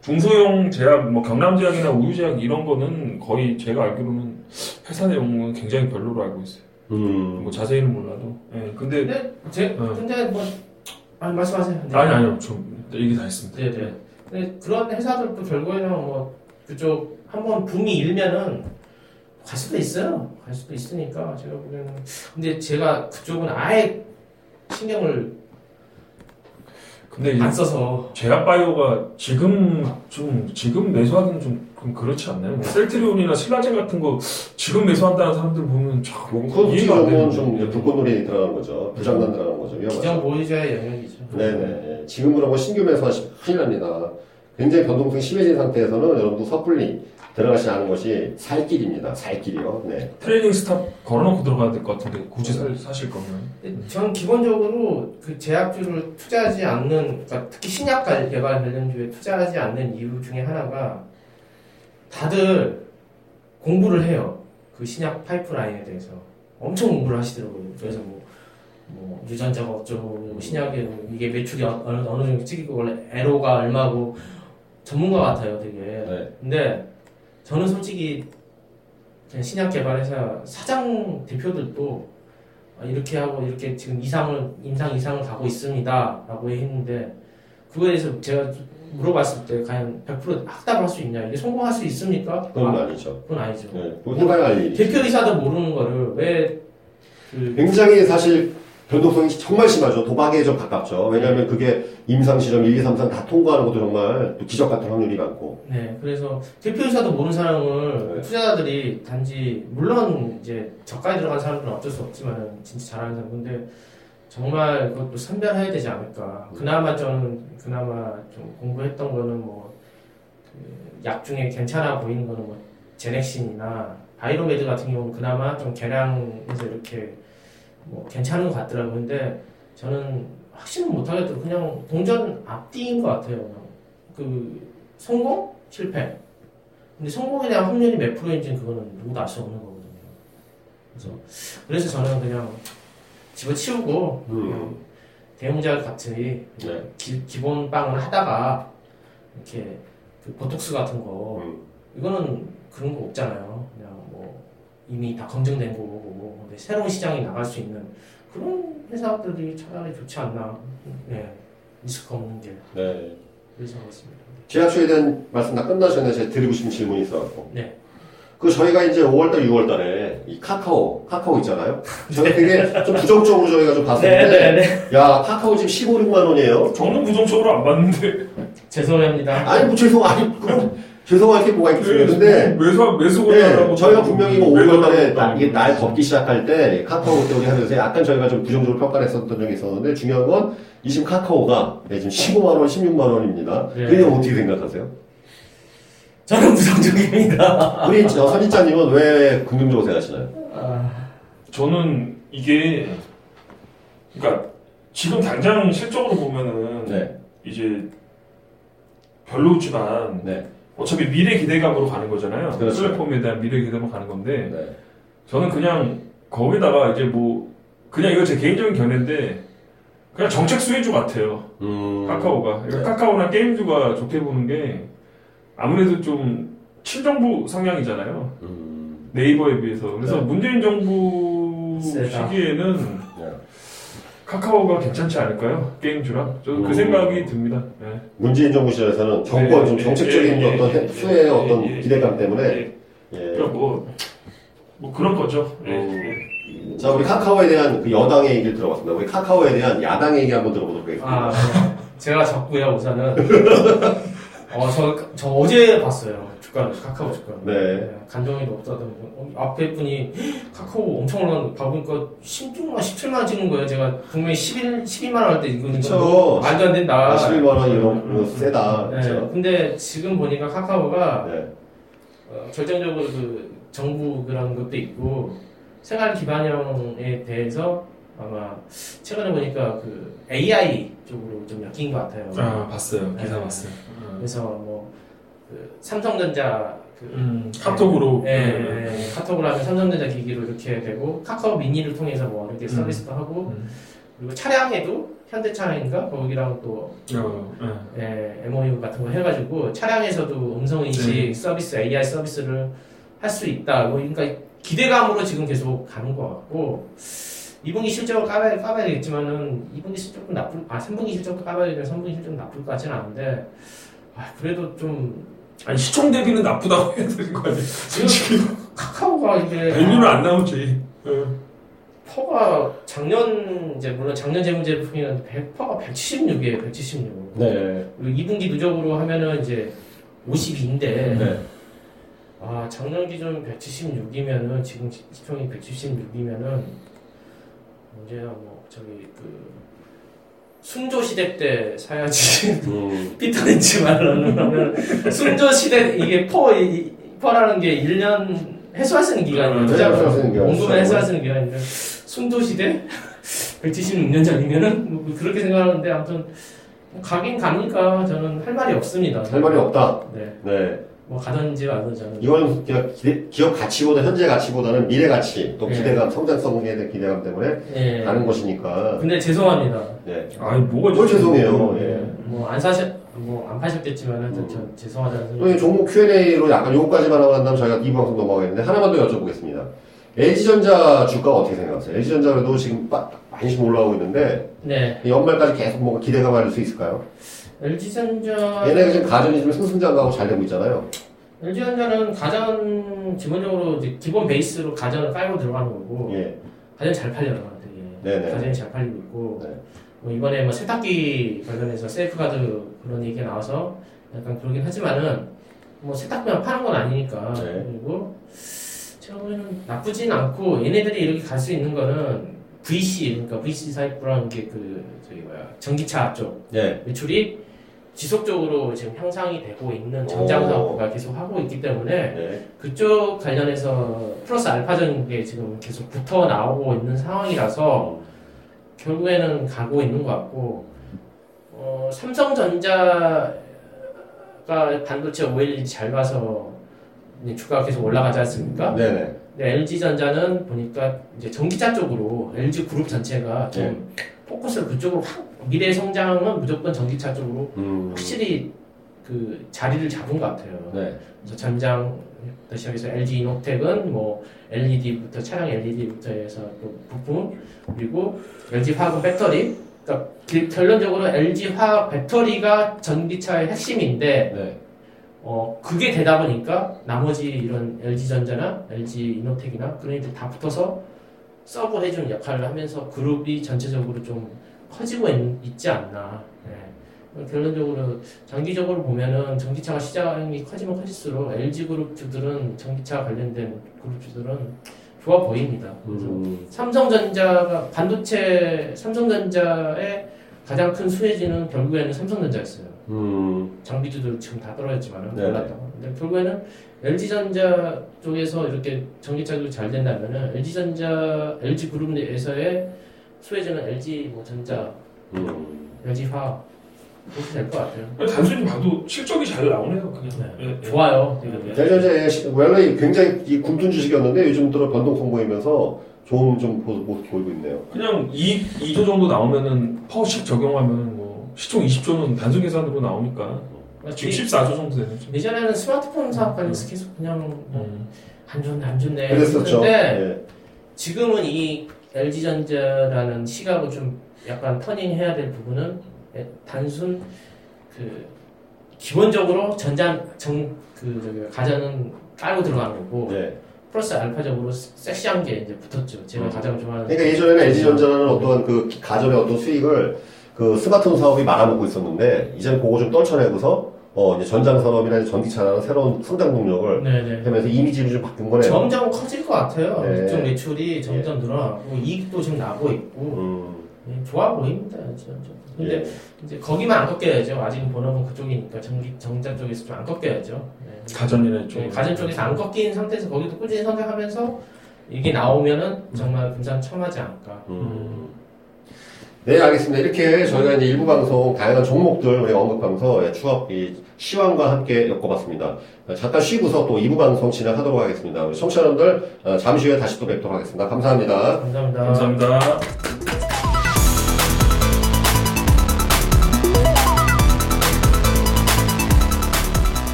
중소형 제약, 뭐 경남 제약이나 우유 제약 이런 거는 거의 제가 알기로는 회사 내용은 굉장히 별로로 알고 있어요. 음. 뭐 자세히는 몰라도. 예, 근데 근데 제 어. 근데 뭐 아니 말씀하세요 네. 아니 아니요, 좀 얘기 다 했습니다. 네네. 근데 그런 회사들도 결국에는 뭐 그쪽 한번 붐이 일면은 갈 수도 있어요. 갈 수도 있으니까 제가 보기에는 근데 제가 그쪽은 아예 신경을 근데 이제 안 써서 제약바이오가 지금 좀 지금 매수하기는 좀, 좀 그렇지 않나요? 뭐 셀트리온이나 신라젠 같은 거 지금 매수한다는 사람들 보면 참 그건 이해가 안 되는데. 좀 이제 불꽃놀이 들어가는 거죠. 불장난 들어가는 거죠. 위험하죠. 기존 보유자의 영역이죠. 네네. 지금으로 뭐 신규 매수하시면 큰일 납니다. 굉장히 변동성이 심해진 상태에서는 여러분도 섣불리 들어가지 않은 것이 살 길입니다. 살 길이요. 네. trailing stop 걸어놓고 들어가야 될 것 같은데 굳이 사, 사실 거면 근데 저는 기본적으로 그 제약주를 투자하지 않는, 그러니까 특히 신약 개발 관련주에 투자하지 않는 이유 중에 하나가 다들 공부를 해요. 그 신약 파이프라인에 대해서 엄청 공부를 하시더라고요. 그래서 뭐, 뭐 유전자가 어쩌고 뭐 신약에 이게 매출이 어- 어느, 어느 정도 찍히고 원래 에로가 얼마고 전문가 같아요, 되게. 네. 근데 저는 솔직히 신약 개발회사 사장 대표들도 아, 이렇게 하고 이렇게 지금 이상을 임상 이상을 가고 있습니다라고 했는데 그거에 대해서 제가 물어봤을 때 과연 100% 확답을 할수 있냐 이게 성공할 수 있습니까? 그건 아, 아니죠. 그건 아니죠. 네. 그건 해봐야 할 일이. 대표이사도 모르는 거를 왜 그 굉장히 사실 변동성이 정말 심하죠. 도박에 좀 가깝죠. 왜냐하면 그게 임상실험 1, 2, 3, 4다 통과하는 것도 정말 또 기적 같은 확률이 많고. 네, 그래서 대표이사도 모르는 사람을 네. 투자자들이 단지 물론 이제 저가에 들어간 사람들은 어쩔 수 없지만 진짜 잘하는 사람 근데 정말 그것도 선별해야 되지 않을까. 그나마 저는 그나마 좀 공부했던 거는 뭐 약 중에 괜찮아 보이는 거는 뭐 제넥신이나 바이로메드 같은 경우는 그나마 좀 개량해서 이렇게 뭐 괜찮은 것 같더라고요. 근데 저는 확신은 못하겠더라고요. 그냥 동전 앞뒤인 것 같아요. 그냥. 그 성공? 실패. 근데 성공에 대한 확률이 몇 프로인지는 그거는 누구도 알 수 없는 거거든요. 그래서, 그래서 저는 그냥 집어치우고, 음. 대웅자 같이 네. 기, 기본 빵을 하다가, 이렇게 그 보톡스 같은 거, 음. 이거는 그런 거 없잖아요. 그냥 뭐, 이미 다 검증된 거고, 근데 새로운 시장에 나갈 수 있는 그런 회사들이 차라리 좋지 않나. 네. 리스크 없는 게. 네. 그래서 그렇습니다. 제약주에 대한 말씀 다 끝나셨는데 제가 드리고 싶은 질문이 있어갖고. 네. 그 저희가 이제 5월달, 6월달에 이 카카오, 카카오 있잖아요. 저는 되게 좀 부정적으로 저희가 좀 봤었는데, 네 네 네. 야 카카오 지금 15, 6만 원이에요. 저는 부정적으로 안 봤는데 죄송합니다. 아니 뭐 죄송, 아니 그럼 죄송할 게 뭐가 있겠습니까? 근데 매수 매수 네, 권하라고 저희가 분명히 이거 매도하라고 5월달에 나- 이게 날 덮기 시작할 때 카카오 때문에 하면서 약간 저희가 좀 부정적으로 평가를 했었던 적이 있었는데 중요한 건이 지금 카카오가 네, 지금 15만 원, 16만 원입니다. 네. 그게 어떻게 생각하세요? 저는 부정적입니다. 우리 저 선지자님은 왜 긍정적으로 생각하시나요? 아, 저는 이게 그러니까 지금 당장 실적으로 보면은 네, 이제 별로지만 네, 어차피 미래 기대감으로 가는 거잖아요. 그렇죠. 플랫폼에 대한 미래 기대감으로 가는 건데 네. 저는 그냥 거기다가 이제 뭐 그냥 이거 제 개인적인 견해인데 그냥 정책 수혜주 같아요. 음, 카카오가 그러니까 네. 카카오나 게임주가 좋게 보는 게 아무래도 좀 친정부 성향이잖아요. 음, 네이버에 비해서 그래서 네. 문재인 정부 세다. 시기에는 네. 카카오가 괜찮지 않을까요? 게임주랑 저는 음. 그 생각이 듭니다. 네. 문재인 정부 시절에서는 정권 네, 좀 네, 정책적인 예, 어떤 예, 수혜의 예, 어떤 예, 기대감 때문에 예. 예. 그러니까 뭐, 뭐 그런 거죠. 예. 음. 자, 우리 카카오에 대한 그 여당의 얘기를 들어봤습니다. 우리 카카오에 대한 야당의 얘기 한번 들어보도록 하겠습니다. 아, 네. 제가 적고요, 우선은. 어, 저, 저 어제 봤어요. 주가를, 카카오 주가. 네. 간정이 높다던 어, 앞에 분이 카카오 엄청 거 봐보니까 16만, 17만 찍는 거예요. 제가 분명히 11, 12만 원 할 때 이거, 그쵸. 말도 안 된다. 아, 11만 원 이런 거 세다. 네. 근데 지금 보니까 카카오가 네. 어, 결정적으로 그 정부 그런 것도 있고 생활 기반형에 대해서 아마 최근에 보니까 그 AI 쪽으로 좀 엮인 것 같아요. 아 봤어요. 기사 네. 봤어요. 어. 그래서 뭐 그 삼성전자 그 음, 카톡으로 예, 음. 예, 카톡을 하면 삼성전자 기기로 이렇게 되고 카카오 미니를 통해서 뭐 이렇게 음. 서비스도 하고 음. 그리고 차량에도 현대차인가 거기랑 또 어, 예. 예, MOU 같은 거 해가지고 차량에서도 음성 인식 네. 서비스 AI 서비스를 할 수 있다. 뭐 그러니까 기대감으로 지금 계속 가는 것 같고 2분기 실적을 까봐야, 까봐야 되겠지만은 2분기 실적도 나쁠 아 3분기 실적도 까봐야 되면 3분기 실적 나쁠 것 같지는 않은데 아 그래도 좀 아니 시총 대비는 나쁘다고 해야 되는 거 아니에요? 지금 카카오가 이게 value는 안 나오지. 어. PER가 작년 이제 물론 작년 재무제표는 100%가 176이에요 176 네. 그리고 2분기 누적으로 하면은 이제 52인데 네. 아 작년 기준 176이면은 지금 시총이 176이면은 언제야 뭐 저기 그 순조 시대 때 사야지 음. 피터렌치 말로는 하면 순조 시대 이게 퍼 이- 퍼라는 게 1년 해소할 수 있는 기간이에요. 네, 투자 해소할 수 있는 기간. 원금을 해소할 수 있는 기간인데 순조 시대 176년 전이면은 뭐 그렇게 생각하는데 아무튼 뭐 가긴 가니까 저는 할 말이 없습니다. 할 말이 없다. 네, 네. 뭐 가든지 말든 저는 이건 그냥 기대- 기업 가치보다 현재 가치보다는 미래 가치, 또 네. 기대감, 성장성에 대한 기대감 때문에 예. 가는 것이니까. 근데 죄송합니다. 네. 아니 뭐가 뭘 죄송해요. 죄송해요. 예. 뭐안 사셨 뭐안 파셨겠지만 하여튼 저 죄송하다는 생각. 종목 Q&A로 약간 요거까지만 하고 난 다음 저희가 이 방송 넘어가겠는데 하나만 더 여쭤보겠습니다. LG전자 주가 어떻게 생각하세요? LG전자도 지금 빠- 많이 좀 올라오고 있는데 네, 이 연말까지 계속 뭔가 기대감 가질 수 있을까요? LG전자 얘네가 지금 가전이 좀 승승장구하고 잘 되고 있잖아요. LG전자는 가전 기본적으로 이제 기본 베이스로 가전을 깔고 들어가는 거고 예. 가전 잘 팔려요 되게 네네. 가전이 잘 팔리고 있고 네. 뭐 이번에 뭐 세탁기 관련해서 세이프가드 그런 얘기가 나와서 약간 그러긴 하지만은 뭐 세탁기만 파는 건 아니니까 네. 그리고 제가 보기에는 나쁘진 않고 얘네들이 이렇게 갈 수 있는 거는 VC 그러니까 VC 사업부라는 게 그 저기 뭐야 전기차 쪽 예. 매출이 지속적으로 지금 향상이 되고 있는 전장 오. 사업가 계속 하고 있기 때문에 네. 그쪽 관련해서 플러스 알파적인 게 지금 계속 붙어 나오고 있는 상황이라서 결국에는 가고 있는 것 같고 어, 삼성전자가 반도체 OLED 잘 봐서 주가가 계속 올라가지 않습니까? 네네. 근데 LG전자는 보니까 이제 전기차 쪽으로 LG 그룹 전체가 좀 포커스를 그쪽으로 확 미래 성장은 무조건 전기차 쪽으로 음. 확실히 그 자리를 잡은 것 같아요. 네. 그래서 전장부터 시작해서 LG 이노텍은 뭐 LED부터 차량 LED부터 해서 또 부품 그리고 LG 화학 배터리 그러니까 기- 결론적으로 LG 화학 배터리가 전기차의 핵심인데 네. 어 그게 되다 보니까 나머지 이런 LG 전자나 LG 이노텍이나 그런 애들 다 붙어서 서브 해주는 역할을 하면서 그룹이 전체적으로 좀 커지고 있, 지 않나. 네. 결론적으로 장기적으로 보면은 전기차가 시장이 커지면 커질수록 LG 그룹주들은 전기차 관련된 그룹주들은 좋아 보입니다. 그래서 음. 삼성전자가 반도체 삼성전자의 가장 큰 수혜지는 결국에는 삼성전자였어요. 음. 장비주들 지금 다 떨어졌지만은. 올랐다고. 근데 결국에는 LG전자 쪽에서 이렇게 전기차가 잘 된다면은 LG전자, LG 그룹 내에서의 수혜지는 LG 뭐 전자, 음. LG 화학 그렇게 될 것 같아요. 아니, 단순히 봐도 실적이 잘 나오네요. 그냥. 네. 예, 예. 좋아요. 대전자의 시- 원래 굉장히 이 굶뜬 주식이었는데 요즘 들어 변동성 보이면서 좋은 좀 모- 보이고 있네요. 그냥 2, 2조 정도 나오면은 퍼식 적용하면 뭐 시총 20조는 단순 계산으로 나오니까 지금 14조 정도 되는 죠 예전에는 스마트폰 사업 관련해서 계속 그냥 뭐안 음. 좋네 안 좋네 그랬었죠. 예. 지금은 이 LG전자라는 시각을 좀 약간 터닝해야 될 부분은 예, 단순 그 기본적으로 전자 정그 저기 가전은 깔고 들어가는 거고 네. 플러스 알파적으로 섹시한 게 이제 붙었죠. 제가 음. 가장 좋아하는. 그러니까 예전에는 LG전자는 어떠한 그 가전의 어떤 수익을 그 스마트폰 사업이 말아먹고 있었는데 이제는 그거 좀 떨쳐내고서 어 이제 전장 산업이나 이제 전기차라는 새로운 성장 동력을 네네. 하면서 이미지를 좀 바꾼 거네요. 점점 커질 것 같아요. 네. 이쪽 매출이 점점 늘어나고 이익도 지금 나고 있고 음. 예, 좋아 보입니다. 진짜. 근데 예. 이제 거기만 안 꺾여야죠. 아직 본업은 그쪽이니까 전기 정자 쪽에서 좀 안 꺾여야죠. 네. 가전이나 좀. 네, 가전 쪽에서 안 꺾인 상태에서 거기도 꾸준히 성장하면서 이게 나오면은 정말 금상첨화지 않을까. 음. 네, 알겠습니다. 이렇게 저희가 이제 일부 방송 다양한 종목들 우리 언급하면서 예, 추억 이 시황과 함께 엮어봤습니다. 어, 잠깐 쉬고서 또 2부 방송 진행하도록 하겠습니다. 우리 청취자 여러분들 어, 잠시 후에 다시 또 뵙도록 하겠습니다. 감사합니다. 감사합니다. 감사합니다.